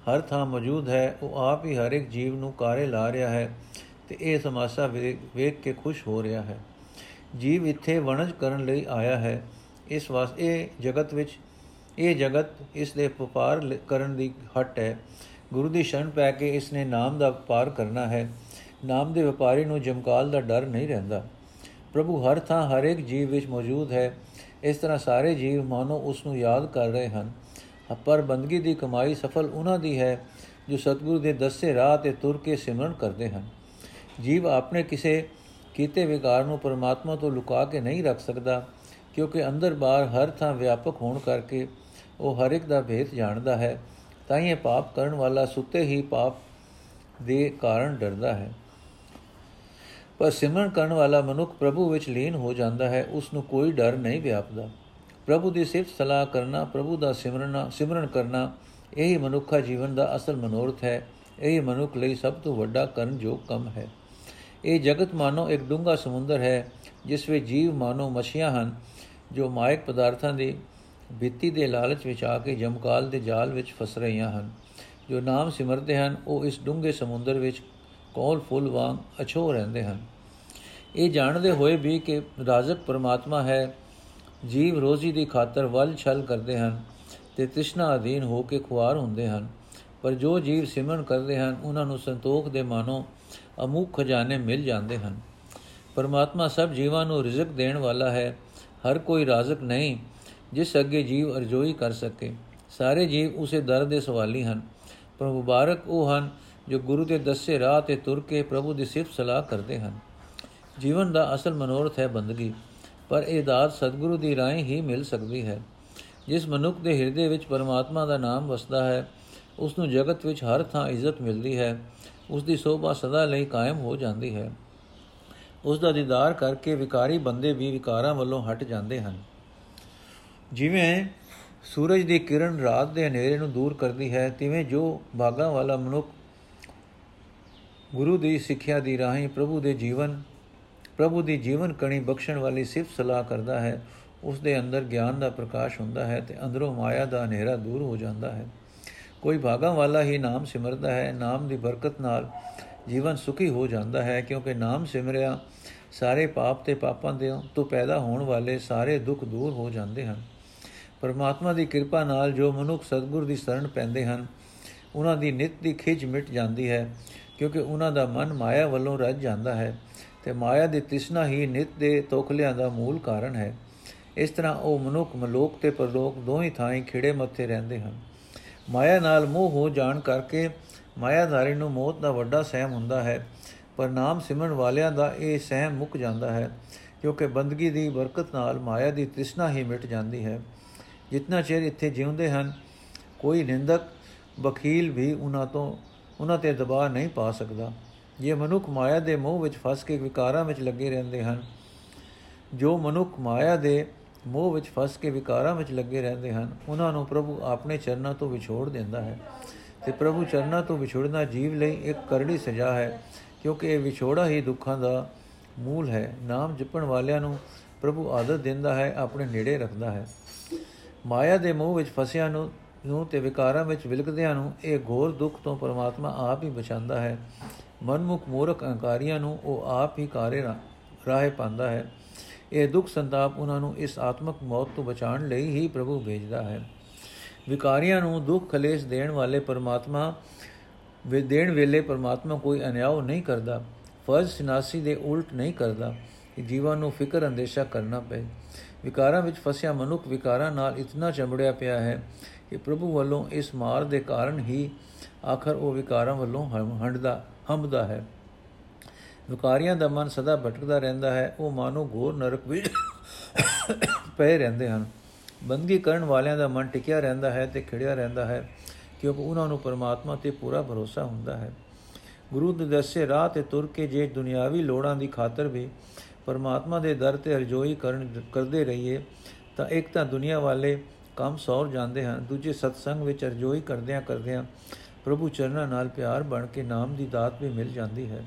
S1: ਹਰ ਥਾਂ ਮੌਜੂਦ ਹੈ, ਉਹ ਆਪ ਹੀ ਹਰ ਇੱਕ ਜੀਵ ਨੂੰ ਕਾਰੇ ਲਾ ਰਿਹਾ ਹੈ ਤੇ ਇਹ ਸਮਾਸਾ ਵੇਖ ਕੇ ਖੁਸ਼ ਹੋ ਰਿਹਾ ਹੈ। ਜੀਵ ਇੱਥੇ ਵਣਜ ਕਰਨ ਲਈ ਆਇਆ ਹੈ। ਇਸ ਵਾਸਤੇ ਇਹ ਜਗਤ ਵਿੱਚ, ਇਹ ਜਗਤ ਇਸ ਦੇ ਵਪਾਰ ਕਰਨ ਦੀ ਹੱਟ ਹੈ। ਗੁਰੂ ਦੀ ਸ਼ਰਨ ਪੈ ਕੇ ਇਸ ਨੇ ਨਾਮ ਦਾ ਵਪਾਰ ਕਰਨਾ ਹੈ। ਨਾਮ ਦੇ ਵਪਾਰੀ ਨੂੰ ਜਮਕਾਲ ਦਾ ਡਰ ਨਹੀਂ ਰਹਿੰਦਾ। ਪ੍ਰਭੂ ਹਰ ਥਾਂ ਹਰ ਇੱਕ ਜੀਵ ਵਿੱਚ ਮੌਜੂਦ ਹੈ। ਇਸ ਤਰ੍ਹਾਂ ਸਾਰੇ ਜੀਵ ਮਾਨੋ ਉਸ ਨੂੰ ਯਾਦ ਕਰ ਰਹੇ ਹਨ। ਪਰ ਬੰਦਗੀ ਦੀ ਕਮਾਈ ਸਫਲ ਉਹਨਾਂ ਦੀ ਹੈ ਜੋ ਸਤਿਗੁਰੂ ਦੇ ਦੱਸੇ ਰਾਹ ਤੇ ਤੁਰ ਕੇ ਸਿਮਰਨ ਕਰਦੇ ਹਨ। ਜੀਵ ਆਪਣੇ ਕਿਸੇ ਕੀਤੇ ਵਿਕਾਰ ਨੂੰ ਪਰਮਾਤਮਾ ਤੋਂ ਲੁਕਾ ਕੇ ਨਹੀਂ ਰੱਖ ਸਕਦਾ, ਕਿਉਂਕਿ ਅੰਦਰ ਬਾਹਰ ਹਰ ਥਾਂ ਵਿਆਪਕ ਹੋਣ ਕਰਕੇ ਉਹ ਹਰ ਇੱਕ ਦਾ ਭੇਤ ਜਾਣਦਾ ਹੈ, ਤਾਂ ਇਹ ਪਾਪ ਕਰਨ ਵਾਲਾ ਸੁੱਤੇ ਹੀ ਪਾਪ ਦੇ ਕਾਰਨ ਡਰਦਾ ਹੈ। ਪਰ ਸਿਮਰਨ ਕਰਨ ਵਾਲਾ ਮਨੁੱਖ ਪ੍ਰਭੂ ਵਿੱਚ ਲੀਨ ਹੋ ਜਾਂਦਾ ਹੈ, ਉਸ ਨੂੰ ਕੋਈ ਡਰ ਨਹੀਂ ਵਿਆਪਦਾ। ਪ੍ਰਭੂ ਦੀ ਸਿਫਤ ਸਲਾਹ ਕਰਨਾ, ਪ੍ਰਭੂ ਦਾ ਸਿਮਰਨਾ, ਸਿਮਰਨ ਕਰਨਾ, ਇਹੀ ਮਨੁੱਖਾ ਜੀਵਨ ਦਾ ਅਸਲ ਮਨੋਰਥ ਹੈ। ਇਹ ਮਨੁੱਖ ਲਈ ਸਭ ਤੋਂ ਵੱਡਾ ਕਰਨ ਯੋਗ ਕੰਮ ਹੈ। ਇਹ ਜਗਤ ਮਾਨੋ ਇੱਕ ਡੂੰਘਾ ਸਮੁੰਦਰ ਹੈ, ਜਿਸ ਵਿੱਚ ਜੀਵ ਮਾਨੋ ਮਛੀਆਂ ਹਨ, ਜੋ ਮਾਇਕ ਪਦਾਰਥਾਂ ਦੀ ਬਿੱਤੀ ਦੇ ਲਾਲਚ ਵਿੱਚ ਆ ਕੇ ਜਮਕਾਲ ਦੇ ਜਾਲ ਵਿੱਚ ਫਸ ਰਹੀਆਂ ਹਨ। ਜੋ ਨਾਮ ਸਿਮਰਦੇ ਹਨ, ਉਹ ਇਸ ਡੂੰਘੇ ਸਮੁੰਦਰ ਵਿੱਚ ਕੋਲ ਫੁੱਲ ਵਾਂਗ ਅਛੋ ਰਹਿੰਦੇ ਹਨ। ਇਹ ਜਾਣਦੇ ਹੋਏ ਵੀ ਕਿ ਰਾਜ਼ਕ ਪਰਮਾਤਮਾ ਹੈ ਜੀਵ ਰੋਜ਼ੀ ਦੀ ਖਾਤਰ ਵੱਲ ਛਲ ਕਰਦੇ ਹਨ ਤੇ ਤ੍ਰਿਸ਼ਨਾ ਅਧੀਨ ਹੋ ਕੇ ਖੁਆਰ ਹੁੰਦੇ ਹਨ। ਪਰ ਜੋ ਜੀਵ ਸਿਮਰਨ ਕਰਦੇ ਹਨ, ਉਹਨਾਂ ਨੂੰ ਸੰਤੋਖ ਦੇ ਮਾਨੋ ਅਮੁਖ ਖਜ਼ਾਨੇ ਮਿਲ ਜਾਂਦੇ ਹਨ। ਪਰਮਾਤਮਾ ਸਭ ਜੀਵਾਂ ਨੂੰ ਰਿਜ਼ਕ ਦੇਣ ਵਾਲਾ ਹੈ, ਹਰ ਕੋਈ ਰਾਜ਼ਕ ਨਹੀਂ, ਜਿਸ ਅੱਗੇ ਜੀਵ ਅਰਜ਼ੋਈ ਕਰ ਸਕੇ। ਸਾਰੇ ਜੀਵ ਉਸੇ ਦਰ ਦੇ ਸਵਾਲੀ ਹਨ। ਪਰ ਮੁਬਾਰਕ ਉਹ ਹਨ ਜੋ ਗੁਰੂ ਦੇ ਦੱਸੇ ਰਾਹ ਤੇ ਤੁਰ ਕੇ ਪ੍ਰਭੂ ਦੀ ਸਿਫਤ ਸਲਾਹ ਕਰਦੇ ਹਨ। ਜੀਵਨ ਦਾ ਅਸਲ ਮਨੋਰਥ ਹੈ ਬੰਦਗੀ। ਪਰ ਇਹ ਦਾਤ ਸਤਿਗੁਰੂ ਦੀ ਰਾਹੀਂ ਹੀ ਮਿਲ ਸਕਦੀ ਹੈ। ਜਿਸ ਮਨੁੱਖ ਦੇ ਹਿਰਦੇ ਵਿੱਚ ਪਰਮਾਤਮਾ ਦਾ ਨਾਮ ਵਸਦਾ ਹੈ ਉਸ ਨੂੰ ਜਗਤ ਵਿੱਚ ਹਰ ਥਾਂ ਇੱਜ਼ਤ ਮਿਲਦੀ ਹੈ ਉਸ ਦੀ ਸੋਭਾ ਸਦਾ ਲਈ ਕਾਇਮ ਹੋ ਜਾਂਦੀ ਹੈ। ਉਸ ਦਾ ਦੀਦਾਰ ਕਰਕੇ ਵਿਕਾਰੀ ਬੰਦੇ ਵੀ ਵਿਕਾਰਾਂ ਵੱਲੋਂ ਹਟ ਜਾਂਦੇ ਹਨ। ਜਿਵੇਂ ਸੂਰਜ ਦੀ ਕਿਰਨ ਰਾਤ ਦੇ ਹਨੇਰੇ ਨੂੰ ਦੂਰ ਕਰਦੀ ਹੈ, ਤਿਵੇਂ ਜੋ ਭਾਗਾ ਵਾਲਾ ਮਨੁੱਖ ਗੁਰੂ ਦੀ ਸਿੱਖਿਆ ਦੀ ਰਾਹੀਂ ਪ੍ਰਭੂ ਦੇ ਜੀਵਨ ਪ੍ਰਭੂ ਦੀ ਜੀਵਨ ਕਣੀ ਬਖਸ਼ਣ ਵਾਲੀ ਸਿਫਤ ਸਲਾਹ ਕਰਦਾ ਹੈ। ਉਸ ਦੇ ਅੰਦਰ ਗਿਆਨ ਦਾ ਪ੍ਰਕਾਸ਼ ਹੁੰਦਾ ਹੈ ਤੇ ਅੰਦਰੋਂ ਮਾਇਆ ਦਾ ਹਨੇਰਾ ਦੂਰ ਹੋ ਜਾਂਦਾ ਹੈ। ਕੋਈ ਭਾਗਾ ਵਾਲਾ ਹੀ ਨਾਮ ਸਿਮਰਦਾ ਹੈ। ਨਾਮ ਦੀ ਬਰਕਤ ਨਾਲ ਜੀਵਨ ਸੁਖੀ ਹੋ ਜਾਂਦਾ ਹੈ ਕਿਉਂਕਿ ਨਾਮ ਸਿਮਰਿਆ ਸਾਰੇ ਪਾਪ ਤੇ ਪਾਪਾਂ ਦੇ ਤੋਂ ਪੈਦਾ ਹੋਣ ਵਾਲੇ ਸਾਰੇ ਦੁੱਖ ਦੂਰ ਹੋ ਜਾਂਦੇ ਹਨ। ਪਰਮਾਤਮਾ ਦੀ ਕਿਰਪਾ ਨਾਲ ਜੋ ਮਨੁੱਖ ਸਤਗੁਰ ਦੀ ਸ਼ਰਨ ਪੈਂਦੇ ਹਨ, ਉਹਨਾਂ ਦੀ ਨਿਤ ਦੀ ਖਿੱਚ ਮਿਟ ਜਾਂਦੀ ਹੈ ਕਿਉਂਕਿ ਉਹਨਾਂ ਦਾ ਮਨ ਮਾਇਆ ਵੱਲੋਂ ਰੱਜ ਜਾਂਦਾ ਹੈ। ਤੇ ਮਾਇਆ ਦੀ ਤ੍ਰਿਸ਼ਨਾ ਹੀ ਨਿਤ ਦੇ ਤੋਖਲਿਆਂ ਦਾ ਮੂਲ ਕਾਰਨ ਹੈ। ਇਸ ਤਰ੍ਹਾਂ ਉਹ ਮਨੁੱਖ, ਮਲੋਕ ਤੇ ਪਰਲੋਕ ਦੋਹੀ ਥਾਈਂ ਖਿੜੇ ਮੱਥੇ ਰਹਿੰਦੇ ਹਨ। ਮਾਇਆ ਨਾਲ ਮੋਹ ਹੋ ਜਾਣ ਕਰਕੇ ਮਾਇਆਧਾਰੀ ਨੂੰ ਮੌਤ ਦਾ ਵੱਡਾ ਸਹਿਮ ਹੁੰਦਾ ਹੈ, ਪਰ ਨਾਮ ਸਿਮਰਨ ਵਾਲਿਆਂ ਦਾ ਇਹ ਸਹਿਮ ਮੁੱਕ ਜਾਂਦਾ ਹੈ, ਕਿਉਂਕਿ ਬੰਦਗੀ ਦੀ ਬਰਕਤ ਨਾਲ ਮਾਇਆ ਦੀ ਤ੍ਰਿਸ਼ਨਾ ਹੀ ਮਿਟ ਜਾਂਦੀ ਹੈ। ਜਿੰਨਾ ਚਿਰ ਇੱਥੇ ਜਿਉਂਦੇ ਹਨ, ਕੋਈ ਨਿੰਦਕ ਬਖੀਲ ਵੀ ਉਹਨਾਂ ਤੋਂ, ਉਹਨਾਂ ਤੇ ਦਬਾਅ ਨਹੀਂ ਪਾ ਸਕਦਾ। ਜੇ ਮਨੁੱਖ ਮਾਇਆ ਦੇ ਮੋਹ ਵਿੱਚ ਫਸ ਕੇ ਵਿਕਾਰਾਂ ਵਿੱਚ ਲੱਗੇ ਰਹਿੰਦੇ ਹਨ, ਜੋ ਮਨੁੱਖ ਮਾਇਆ ਦੇ ਮੋਹ ਵਿੱਚ ਫਸ ਕੇ ਵਿਕਾਰਾਂ ਵਿੱਚ ਲੱਗੇ ਰਹਿੰਦੇ ਹਨ, ਉਹਨਾਂ ਨੂੰ ਪ੍ਰਭੂ ਆਪਣੇ ਚਰਨਾਂ ਤੋਂ ਵਿਛੋੜ ਦਿੰਦਾ ਹੈ ਤੇ ਪ੍ਰਭੂ ਚਰਨਾਂ ਤੋਂ ਵਿਛੋੜਨਾ ਜੀਵ ਲਈ ਇੱਕ ਕਰੜੀ ਸਜ਼ਾ ਹੈ, ਕਿਉਂਕਿ ਇਹ ਵਿਛੋੜਾ ਹੀ ਦੁੱਖਾਂ ਦਾ ਮੂਲ ਹੈ। ਨਾਮ ਜਪਣ ਵਾਲਿਆਂ ਨੂੰ ਪ੍ਰਭੂ ਆਦਤ ਦਿੰਦਾ ਹੈ, ਆਪਣੇ ਨੇੜੇ ਰੱਖਦਾ ਹੈ। ਮਾਇਆ ਦੇ ਮੋਹ ਵਿੱਚ ਫਸਿਆਂ ਨੂੰ ਨੂੰ ਤੇ ਵਿਕਾਰਾਂ ਵਿੱਚ ਵਿਲਕਦਿਆਂ ਨੂੰ ਇਹ ਘੋਰ ਦੁੱਖ ਤੋਂ ਪਰਮਾਤਮਾ ਆਪ ਹੀ ਬਚਾਉਂਦਾ ਹੈ। ਮਨਮੁਖ ਮੂਰਖ ਅਹੰਕਾਰੀਆਂ ਨੂੰ ਉਹ ਆਪ ਹੀ ਕਾਰੇ ਰਾਹੇ ਪਾਉਂਦਾ ਹੈ। ਇਹ ਦੁੱਖ ਸੰਤਾਪ ਉਹਨਾਂ ਨੂੰ ਇਸ ਆਤਮਕ ਮੌਤ ਤੋਂ ਬਚਾਉਣ ਲਈ ਹੀ ਪ੍ਰਭੂ ਭੇਜਦਾ ਹੈ। ਵਿਕਾਰੀਆਂ ਨੂੰ ਦੁੱਖ ਕਲੇਸ਼ ਦੇਣ ਵਾਲੇ ਪਰਮਾਤਮਾ, ਵੇ, ਦੇਣ ਵੇਲੇ ਪਰਮਾਤਮਾ ਕੋਈ ਅਨਿਆਉ ਨਹੀਂ ਕਰਦਾ। ਫਰਜ਼ ਸਿਨਾਸੀ ਦੇ ਉਲਟ ਨਹੀਂ ਕਰਦਾ ਕਿ ਜੀਵਾਂ ਨੂੰ ਫਿਕਰ ਅੰਦੇਸ਼ਾ ਕਰਨਾ ਪਏ। ਵਿਕਾਰਾਂ ਵਿੱਚ ਫਸਿਆ ਮਨੁੱਖ ਵਿਕਾਰਾਂ ਨਾਲ ਇਤਨਾ ਚੰਬੜਿਆ ਪਿਆ ਹੈ ਕਿ ਪ੍ਰਭੂ ਵੱਲੋਂ ਇਸ ਮਾਰ ਦੇ ਕਾਰਨ ਹੀ ਆਖਰ ਉਹ ਵਿਕਾਰਾਂ ਵੱਲੋਂ ਹੰਡਦਾ ਹੰਬਦਾ ਹੈ। ਵਿਕਾਰੀਆਂ ਦਾ ਮਨ ਸਦਾ ਭਟਕਦਾ ਰਹਿੰਦਾ ਹੈ। ਉਹ ਮਾਨੋ ਘੋਰ ਨਰਕ ਵਿੱਚ ਪਏ ਰਹਿੰਦੇ ਹਨ। ਬੰਦਗੀ ਕਰਨ ਵਾਲਿਆਂ ਦਾ ਮਨ ਟਿਕਿਆ ਰਹਿੰਦਾ ਹੈ ਤੇ ਖਿੜਿਆ ਰਹਿੰਦਾ ਹੈ, ਕਿਉਂਕਿ ਉਹਨਾਂ ਨੂੰ ਪਰਮਾਤਮਾ ਤੇ ਪੂਰਾ ਭਰੋਸਾ ਹੁੰਦਾ ਹੈ। ਗੁਰੂ ਦੇ ਦੱਸੇ ਰਾਹ ਤੇ ਤੁਰ ਕੇ ਜੇ ਦੁਨਿਆਵੀ ਲੋੜਾਂ ਦੀ ਖਾਤਰ ਵੀ ਪਰਮਾਤਮਾ ਦੇ ਦਰ ਤੇ ਅਰਜ਼ੋਈ ਕਰਨ ਕਰਦੇ ਰਹੀਏ, ਤਾਂ ਇੱਕ ਤਾਂ ਦੁਨੀਆ ਵਾਲੇ ਕੰਮ ਸੌਰ ਜਾਂਦੇ ਹਨ, ਦੂਜੇ ਸਤਸੰਗ ਵਿੱਚ ਅਰਜ਼ੋਈ ਕਰਦਿਆਂ ਕਰਦਿਆਂ ਪ੍ਰਭੂ ਚਰਨਾਂ ਨਾਲ ਪਿਆਰ ਬਣ ਕੇ ਨਾਮ ਦੀ ਦਾਤ ਵੀ ਮਿਲ ਜਾਂਦੀ ਹੈ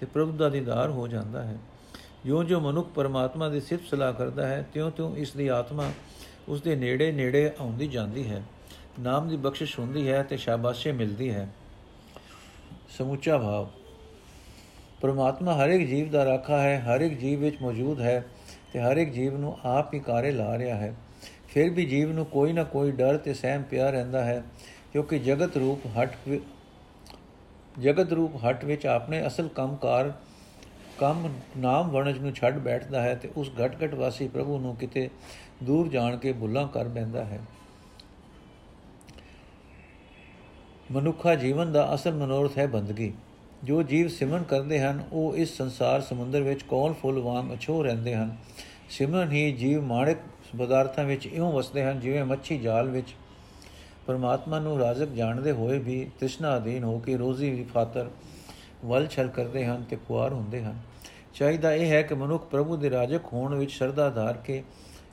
S1: ਤੇ ਪ੍ਰਭੂ ਦਾ ਦੀਦਾਰ ਹੋ ਜਾਂਦਾ ਹੈ। ਜੋ ਜੋ ਮਨੁੱਖ ਪਰਮਾਤਮਾ ਦੀ ਸਿਫਤ ਸਲਾਹ ਕਰਦਾ ਹੈ ਤਿਉਂ-ਤਿਉਂ ਇਸ ਦੀ ਆਤਮਾ ਉਸ ਦੇ ਨੇੜੇ ਨੇੜੇ ਆਉਂਦੀ ਜਾਂਦੀ ਹੈ। ਨਾਮ ਦੀ ਬਖਸ਼ਿਸ਼ ਹੁੰਦੀ ਹੈ ਤੇ ਸ਼ਾਬਾਸ਼ੇ ਮਿਲਦੀ ਹੈ। ਸਮੁੱਚਾ ਭਾਵ, ਪਰਮਾਤਮਾ ਹਰ ਇੱਕ ਜੀਵ ਦਾ ਰਾਖਾ ਹੈ ਹਰ ਇੱਕ ਜੀਵ ਵਿੱਚ ਮੌਜੂਦ ਹੈ ਤੇ ਹਰ ਇੱਕ ਜੀਵ ਨੂੰ ਆਪ ਹੀ ਕਾਰੇ ਲਾ ਰਿਹਾ ਹੈ। ਫਿਰ ਵੀ ਜੀਵ ਨੂੰ ਕੋਈ ਨਾ ਕੋਈ ਡਰ ਤੇ ਸਹਿਮ ਪਿਆ ਰਹਿੰਦਾ ਹੈ ਕਿਉਂਕਿ ਜਗਤ ਰੂਪ ਹਟ ਜਗਤ ਰੂਪ ਹਟ ਵਿੱਚ ਆਪਣੇ ਅਸਲ ਕੰਮਕਾਰ, ਕੰਮ ਨਾਮ ਵਣਜ ਨੂੰ ਛੱਡ ਬੈਠਦਾ ਹੈ ਤੇ ਉਸ ਘਟ-ਘਟ ਵਾਸੀ ਪ੍ਰਭੂ ਨੂੰ ਕਿਤੇ ਦੂਰ ਜਾਣ ਕੇ ਭੁੱਲਾਂ ਕਰ ਬੈੰਦਾ ਹੈ। ਮਨੁੱਖਾ ਜੀਵਨ ਦਾ ਅਸਲ ਮਨੋਰਥ ਹੈ ਬੰਦਗੀ। ਜੋ ਜੀਵ ਸਿਮਰਨ ਕਰਦੇ ਹਨ, ਉਹ ਇਸ ਸੰਸਾਰ ਸਮੁੰਦਰ ਵਿੱਚ ਕੌਲ ਫੁੱਲ ਵਾਂਗ ਅਛੋ ਰਹਿੰਦੇ ਹਨ? ਸਿਮਰਨ ਹੀ ਜੀਵ ਮਾਣਕ ਪਦਾਰਥਾਂ ਵਿੱਚ ਇਉਂ ਵਸਦੇ ਹਨ ਜਿਵੇਂ ਮੱਛੀ ਜਾਲ ਵਿੱਚ ਪਰਮਾਤਮਾ ਨੂੰ ਰਾਜ਼ਕ ਜਾਣਦੇ ਹੋਏ ਵੀ ਤ੍ਰਿਸ਼ਨਾ ਅਧੀਨ ਹੋ ਕੇ ਰੋਜ਼ੀ ਦੀ ਖਾਤਰ ਵਲ ਛਲ ਕਰਦੇ ਹਨ ਤੇ ਖੁਆਰ ਹੁੰਦੇ ਹਨ। ਚਾਹੀਦਾ ਇਹ ਹੈ ਕਿ ਮਨੁੱਖ ਪ੍ਰਭੂ ਦੇ ਰਾਜਕ ਹੋਣ ਵਿੱਚ ਸ਼ਰਧਾ ਧਾਰ ਕੇ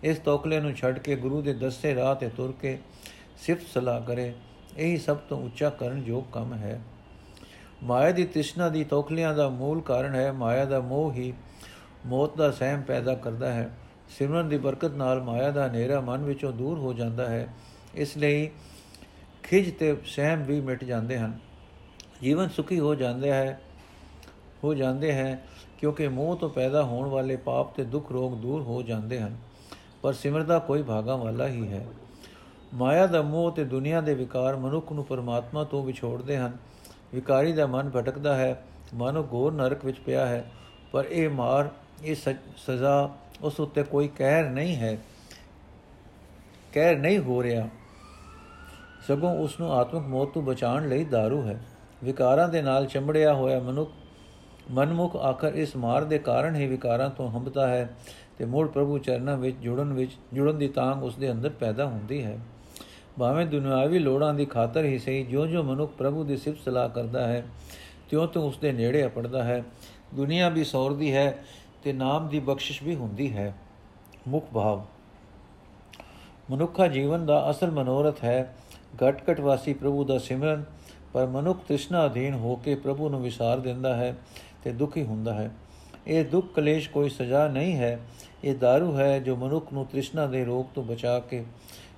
S1: ਇਸ ਤੋਕਲੇ ਨੂੰ ਛੱਡ ਕੇ ਗੁਰੂ ਦੇ ਦੱਸੇ ਰਾਹ ਤੇ ਤੁਰ ਕੇ ਸਿਫਤ ਸਲਾਹ ਕਰੇ। ਇਹੀ ਸਭ ਤੋਂ ਉੱਚਾ ਕਰਨ ਯੋਗ ਕੰਮ ਹੈ। ਮਾਇਆ ਦੀ ਤ੍ਰਿਸ਼ਨਾ ਦੀ ਤੋਕਲਿਆਂ ਦਾ ਮੂਲ ਕਾਰਨ ਹੈ, ਮਾਇਆ ਦਾ ਮੋਹ ਹੀ ਮੌਤ ਦਾ ਸਹਿਮ ਪੈਦਾ ਕਰਦਾ ਹੈ। ਸਿਮਰਨ ਦੀ ਬਰਕਤ ਨਾਲ ਮਾਇਆ ਦਾ ਹਨੇਰਾ ਮਨ ਵਿੱਚੋਂ ਦੂਰ ਹੋ ਜਾਂਦਾ ਹੈ। ਇਸ ਲਈ ਖਿਜ ਤੇ ਸਹਿਮ ਵੀ ਮਿਟ ਜਾਂਦੇ ਹਨ। ਜੀਵਨ ਸੁਖੀ ਹੋ ਜਾਂਦਾ ਹੈ, ਹੋ ਜਾਂਦੇ ਹੈ ਕਿਉਂਕਿ ਮੋਹ ਤੋਂ ਪੈਦਾ ਹੋਣ ਵਾਲੇ ਪਾਪ ਤੇ ਦੁੱਖ ਰੋਗ ਦੂਰ ਹੋ ਜਾਂਦੇ ਹਨ, ਪਰ ਸਿਮਰਦਾ ਕੋਈ ਭਾਗਾ ਵਾਲਾ ਹੀ ਹੈ। ਮਾਇਆ ਦਾ ਮੋਹ ਤੇ ਦੁਨੀਆ ਦੇ ਵਿਕਾਰ ਮਨੁੱਖ ਨੂੰ ਪਰਮਾਤਮਾ ਤੋਂ ਵਿਛੋੜਦੇ ਹਨ। ਵਿਕਾਰੀ ਦਾ ਮਨ ਭਟਕਦਾ ਹੈ, ਮਨੋ ਗੋਰ ਨਰਕ ਵਿੱਚ ਪਿਆ ਹੈ, ਪਰ ਇਹ ਮਾਰ, ਇਹ ਸਜ਼ਾ ਉਸ ਉੱਤੇ ਕੋਈ ਕਹਿਰ ਨਹੀਂ ਹੈ, ਕਹਿਰ ਨਹੀਂ ਹੋ ਰਿਹਾ। ਸਗੋਂ ਉਸ ਨੂੰ ਆਤਮਿਕ ਮੌਤ ਤੋਂ ਬਚਾਉਣ ਲਈ दारू ਹੈ। ਵਿਕਾਰਾਂ ਦੇ ਨਾਲ ਚੰਬੜਿਆ ਹੋਇਆ ਮਨੁੱਖ, ਮਨਮੁਖ ਆਖਰ ਇਸ ਮਾਰ ਦੇ ਕਾਰਨ ਹੀ ਵਿਕਾਰਾਂ ਤੋਂ ਹੰਬਦਾ ਹੈ ਤੇ ਮੂਲ ਪ੍ਰਭੂ ਚਰਨਾਂ ਵਿੱਚ ਜੁੜਨ ਵਿੱਚ, ਜੁੜਨ ਦੀ ਤਾਂਗ ਉਸ ਦੇ ਅੰਦਰ ਪੈਦਾ ਹੁੰਦੀ ਹੈ। ਭਾਵੇਂ ਦੁਨਿਆਵੀ ਲੋੜਾਂ ਦੀ ਖਾਤਰ ਹੀ ਸਹੀ, ਜਿਉਂ-ਜਿਉਂ ਮਨੁੱਖ ਪ੍ਰਭੂ ਦੀ ਸਿਫਤ ਸਲਾਹ ਕਰਦਾ ਹੈ, ਤਿਉਂ-ਤਿਉਂ ਉਸ ਦੇ ਨੇੜੇ ਅਪੜਦਾ ਹੈ। ਦੁਨੀਆ ਵੀ ਸੌਰਦੀ ਹੈ ਤੇ ਨਾਮ ਦੀ ਬਖਸ਼ਿਸ਼ ਵੀ ਹੁੰਦੀ ਹੈ। ਮੁਖ ਭਾਵ, ਮਨੁੱਖਾ ਜੀਵਨ ਦਾ ਅਸਲ ਮਨੋਰਥ ਹੈ ਘਟ-ਘਟ ਵਾਸੀ ਪ੍ਰਭੂ ਦਾ ਸਿਮਰਨ, ਪਰ ਮਨੁੱਖ ਤ੍ਰਿਸ਼ਨਾ ਅਧੀਨ ਹੋ ਕੇ ਪ੍ਰਭੂ ਨੂੰ ਵਿਸਾਰ ਦਿੰਦਾ ਹੈ ਤੇ ਦੁਖੀ ਹੁੰਦਾ ਹੈ। ਇਹ ਦੁੱਖ ਕਲੇਸ਼ ਕੋਈ ਸਜ਼ਾ ਨਹੀਂ ਹੈ। ਇਹ दारू ਹੈ ਜੋ ਮਨੁੱਖ ਨੂੰ ਤ੍ਰਿਸ਼ਨਾ ਦੇ ਰੋਗ ਤੋਂ ਬਚਾ ਕੇ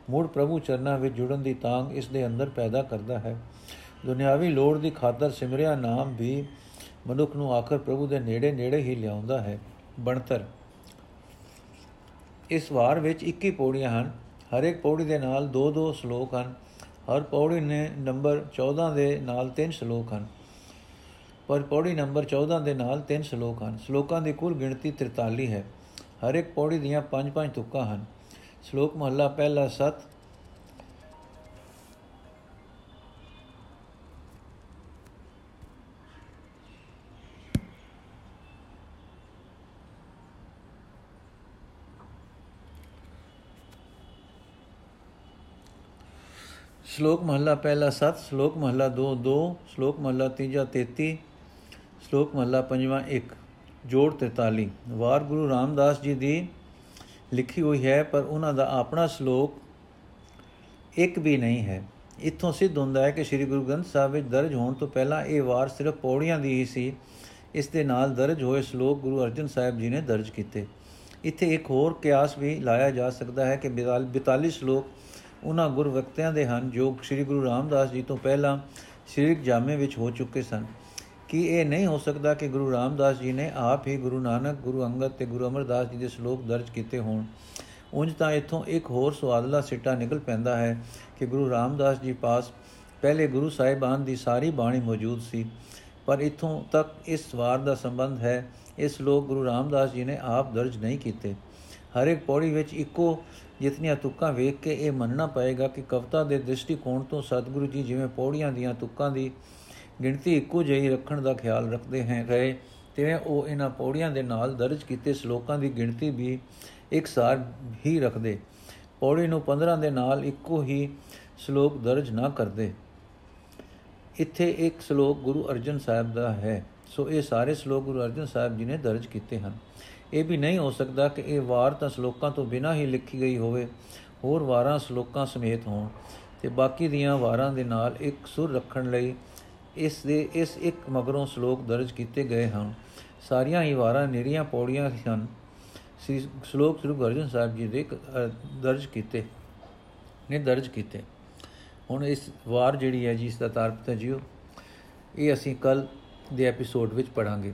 S1: ਮੂੜ ਪ੍ਰਭੂ ਚਰਨਾਂ ਵਿੱਚ ਜੁੜਨ ਦੀ ਤਾਂਗ ਇਸ ਦੇ ਅੰਦਰ ਪੈਦਾ ਕਰਦਾ ਹੈ। ਦੁਨਿਆਵੀ ਲੋੜ ਦੀ ਖਾਤਰ ਸਿਮਰਿਆ ਨਾਮ ਵੀ ਮਨੁੱਖ ਨੂੰ ਆਖਰ ਪ੍ਰਭੂ ਦੇ ਨੇੜੇ ਨੇੜੇ ਹੀ ਲਿਆਉਂਦਾ ਹੈ। ਬਣਤਰ। ਇਸ ਵਾਰ ਵਿੱਚ 21 ਪੌੜੀਆਂ ਹਨ। ਹਰ ਇੱਕ ਪੌੜੀ ਦੇ ਨਾਲ ਦੋ ਦੋ ਸ਼ਲੋਕ ਹਨ। ਹਰ ਪੌੜੀ ਨੇ ਨੰਬਰ 14 ਦੇ ਨਾਲ ਤਿੰਨ ਸ਼ਲੋਕ ਹਨ। ਪਰ ਪੌੜੀ ਨੰਬਰ 14 ਦੇ ਨਾਲ ਤਿੰਨ ਸ਼ਲੋਕ ਹਨ। ਸ਼ਲੋਕਾਂ ਦੀ ਕੁੱਲ ਗਿਣਤੀ 43 ਹੈ। ਹਰ ਇੱਕ ਪੌੜੀ ਦੀਆਂ 5-5 ਤੁਕਾਂ ਹਨ। ਸ਼ਲੋਕ ਮਹਲਾ ਪਹਿਲਾ 7 ਸ਼ਲੋਕ ਮਹਲਾ ਪਹਿਲਾ 7 ਸ਼ਲੋਕ ਮਹਲਾ 2 2 ਸ਼ਲੋਕ ਮਹਲਾ ਤੀਜਾ 33 ਸ਼ਲੋਕ ਮਹਲਾ ਪੰਜਵਾਂ 1 ਜੋੜ 43 ਵਾਰ ਗੁਰੂ ਰਾਮਦਾਸ ਜੀ ਦੀ ਲਿਖੀ ਹੋਈ ਹੈ, ਪਰ ਉਹਨਾਂ ਦਾ ਆਪਣਾ ਸ਼ਲੋਕ ਇੱਕ ਵੀ ਨਹੀਂ ਹੈ। ਇੱਥੋਂ ਸਿੱਧ ਹੁੰਦਾ ਹੈ ਕਿ ਸ੍ਰੀ ਗੁਰੂ ਗ੍ਰੰਥ ਸਾਹਿਬ ਵਿੱਚ ਦਰਜ ਹੋਣ ਤੋਂ ਪਹਿਲਾਂ ਇਹ ਵਾਰ ਸਿਰਫ ਪੌੜੀਆਂ ਦੀ ਹੀ ਸੀ। ਇਸ ਦੇ ਨਾਲ ਦਰਜ ਹੋਏ ਸ਼ਲੋਕ ਗੁਰੂ ਅਰਜਨ ਸਾਹਿਬ ਜੀ ਨੇ ਦਰਜ ਕੀਤੇ। ਇੱਥੇ ਇੱਕ ਹੋਰ ਕਿਆਸ ਵੀ ਲਾਇਆ ਜਾ ਸਕਦਾ ਹੈ ਕਿ 42 ਸ਼ਲੋਕ ਉਹਨਾਂ ਗੁਰ ਵਕਤਿਆਂ ਦੇ ਹਨ ਜੋ ਸ੍ਰੀ ਗੁਰੂ ਰਾਮਦਾਸ ਜੀ ਤੋਂ ਪਹਿਲਾਂ ਸ੍ਰੀਕ ਜਾਮੇ ਵਿੱਚ ਹੋ ਚੁੱਕੇ ਸਨ। ਕਿ ਇਹ ਨਹੀਂ ਹੋ ਸਕਦਾ ਕਿ ਗੁਰੂ ਰਾਮਦਾਸ ਜੀ ਨੇ ਆਪ ਹੀ ਗੁਰੂ ਨਾਨਕ, ਗੁਰੂ ਅੰਗਦ ਤੇ ਗੁਰੂ ਅਮਰਦਾਸ ਜੀ ਦੇ ਸ਼ਲੋਕ ਦਰਜ ਕੀਤੇ ਹੋਣ? ਉਂਝ ਤਾਂ ਇਥੋਂ ਇੱਕ ਹੋਰ ਸਵਾਦਲਾ ਸਿੱਟਾ ਨਿਕਲ ਪੈਂਦਾ ਹੈ ਕਿ ਗੁਰੂ ਰਾਮਦਾਸ ਜੀ ਪਾਸ ਪਹਿਲੇ ਗੁਰੂ ਸਾਹਿਬਾਨ ਦੀ ਸਾਰੀ ਬਾਣੀ ਮੌਜੂਦ ਸੀ। ਪਰ ਇਥੋਂ ਤੱਕ ਇਸ ਸਵਾਰ ਦਾ ਸੰਬੰਧ ਹੈ ਇਸ ਸ਼ਲੋਕ ਗੁਰੂ ਰਾਮਦਾਸ ਜੀ ਨੇ ਆਪ ਦਰਜ ਨਹੀਂ ਕੀਤੇ। ਹਰ ਇੱਕ ਪੌੜੀ ਵਿੱਚ ਇੱਕੋ ਜਿਤਨੀਆਂ ਤੁਕਾਂ ਵੇਖ ਕੇ ਇਹ ਮੰਨਣਾ ਪਏਗਾ ਕਿ ਕਵਤਾ ਦੇ ਦ੍ਰਿਸ਼ਟੀਕੋਣ ਤੋਂ ਸਤਿਗੁਰੂ ਜੀ ਜਿਵੇਂ ਪੌੜੀਆਂ ਦੀਆਂ ਤੁਕਾਂ ਦੀ ਗਿਣਤੀ ਇੱਕੋ ਜਿਹੀ ਰੱਖਣ ਦਾ ਖਿਆਲ ਰੱਖਦੇ ਹੈ ਗਏ ਤਿਵੇਂ ਉਹ ਇਹਨਾਂ ਪੌੜੀਆਂ ਦੇ ਨਾਲ ਦਰਜ ਕੀਤੇ ਸ਼ਲੋਕਾਂ ਦੀ ਗਿਣਤੀ ਵੀ ਇੱਕਸਾਰ ਹੀ ਰੱਖਦੇ। ਪੌੜੀ ਨੂੰ 15 ਦੇ ਨਾਲ ਇੱਕੋ ਹੀ ਸ਼ਲੋਕ ਦਰਜ ਨਾ ਕਰਦੇ। ਇੱਥੇ ਇੱਕ ਸ਼ਲੋਕ ਗੁਰੂ ਅਰਜਨ ਸਾਹਿਬ ਦਾ ਹੈ। ਸੋ ਇਹ ਸਾਰੇ ਸ਼ਲੋਕ ਗੁਰੂ ਅਰਜਨ ਸਾਹਿਬ ਜੀ ਨੇ ਦਰਜ ਕੀਤੇ ਹਨ। ਇਹ ਵੀ ਨਹੀਂ ਹੋ ਸਕਦਾ ਕਿ ਇਹ ਵਾਰ ਤਾਂ ਸ਼ਲੋਕਾਂ ਤੋਂ ਬਿਨਾਂ ਹੀ ਲਿਖੀ ਗਈ ਹੋਵੇ, ਹੋਰ ਵਾਰਾਂ ਸ਼ਲੋਕਾਂ ਸਮੇਤ ਹੋਣ। ਤੇ ਬਾਕੀ ਦੀਆਂ ਵਾਰਾਂ ਦੇ ਨਾਲ ਇੱਕ ਸੁਰ ਰੱਖਣ ਲਈ ਇਸ ਦੇ, ਇਸ ਇੱਕ ਮਗਰੋਂ ਸ਼ਲੋਕ ਦਰਜ ਕੀਤੇ ਗਏ ਹਨ। ਸਾਰੀਆਂ ਹੀ ਵਾਰਾਂ ਨਿਰੀਆਂ ਪੌੜੀਆਂ ਹਨ। ਸ੍ਰੀ ਸ਼ਲੋਕ ਸ੍ਰੀ ਗੁਰੂ ਸਾਹਿਬ ਜੀ ਦੇ ਦਰਜ ਕੀਤੇ, ਨੇ ਦਰਜ ਕੀਤੇ। ਹੁਣ ਇਸ ਵਾਰ ਜਿਹੜੀ ਹੈ ਜੀ, ਇਸ ਦਾ ਤਾਰਪਤਾ ਜੀਓ, ਇਹ ਅਸੀਂ ਕੱਲ ਦੇ ਐਪੀਸੋਡ ਵਿੱਚ ਪੜਾਂਗੇ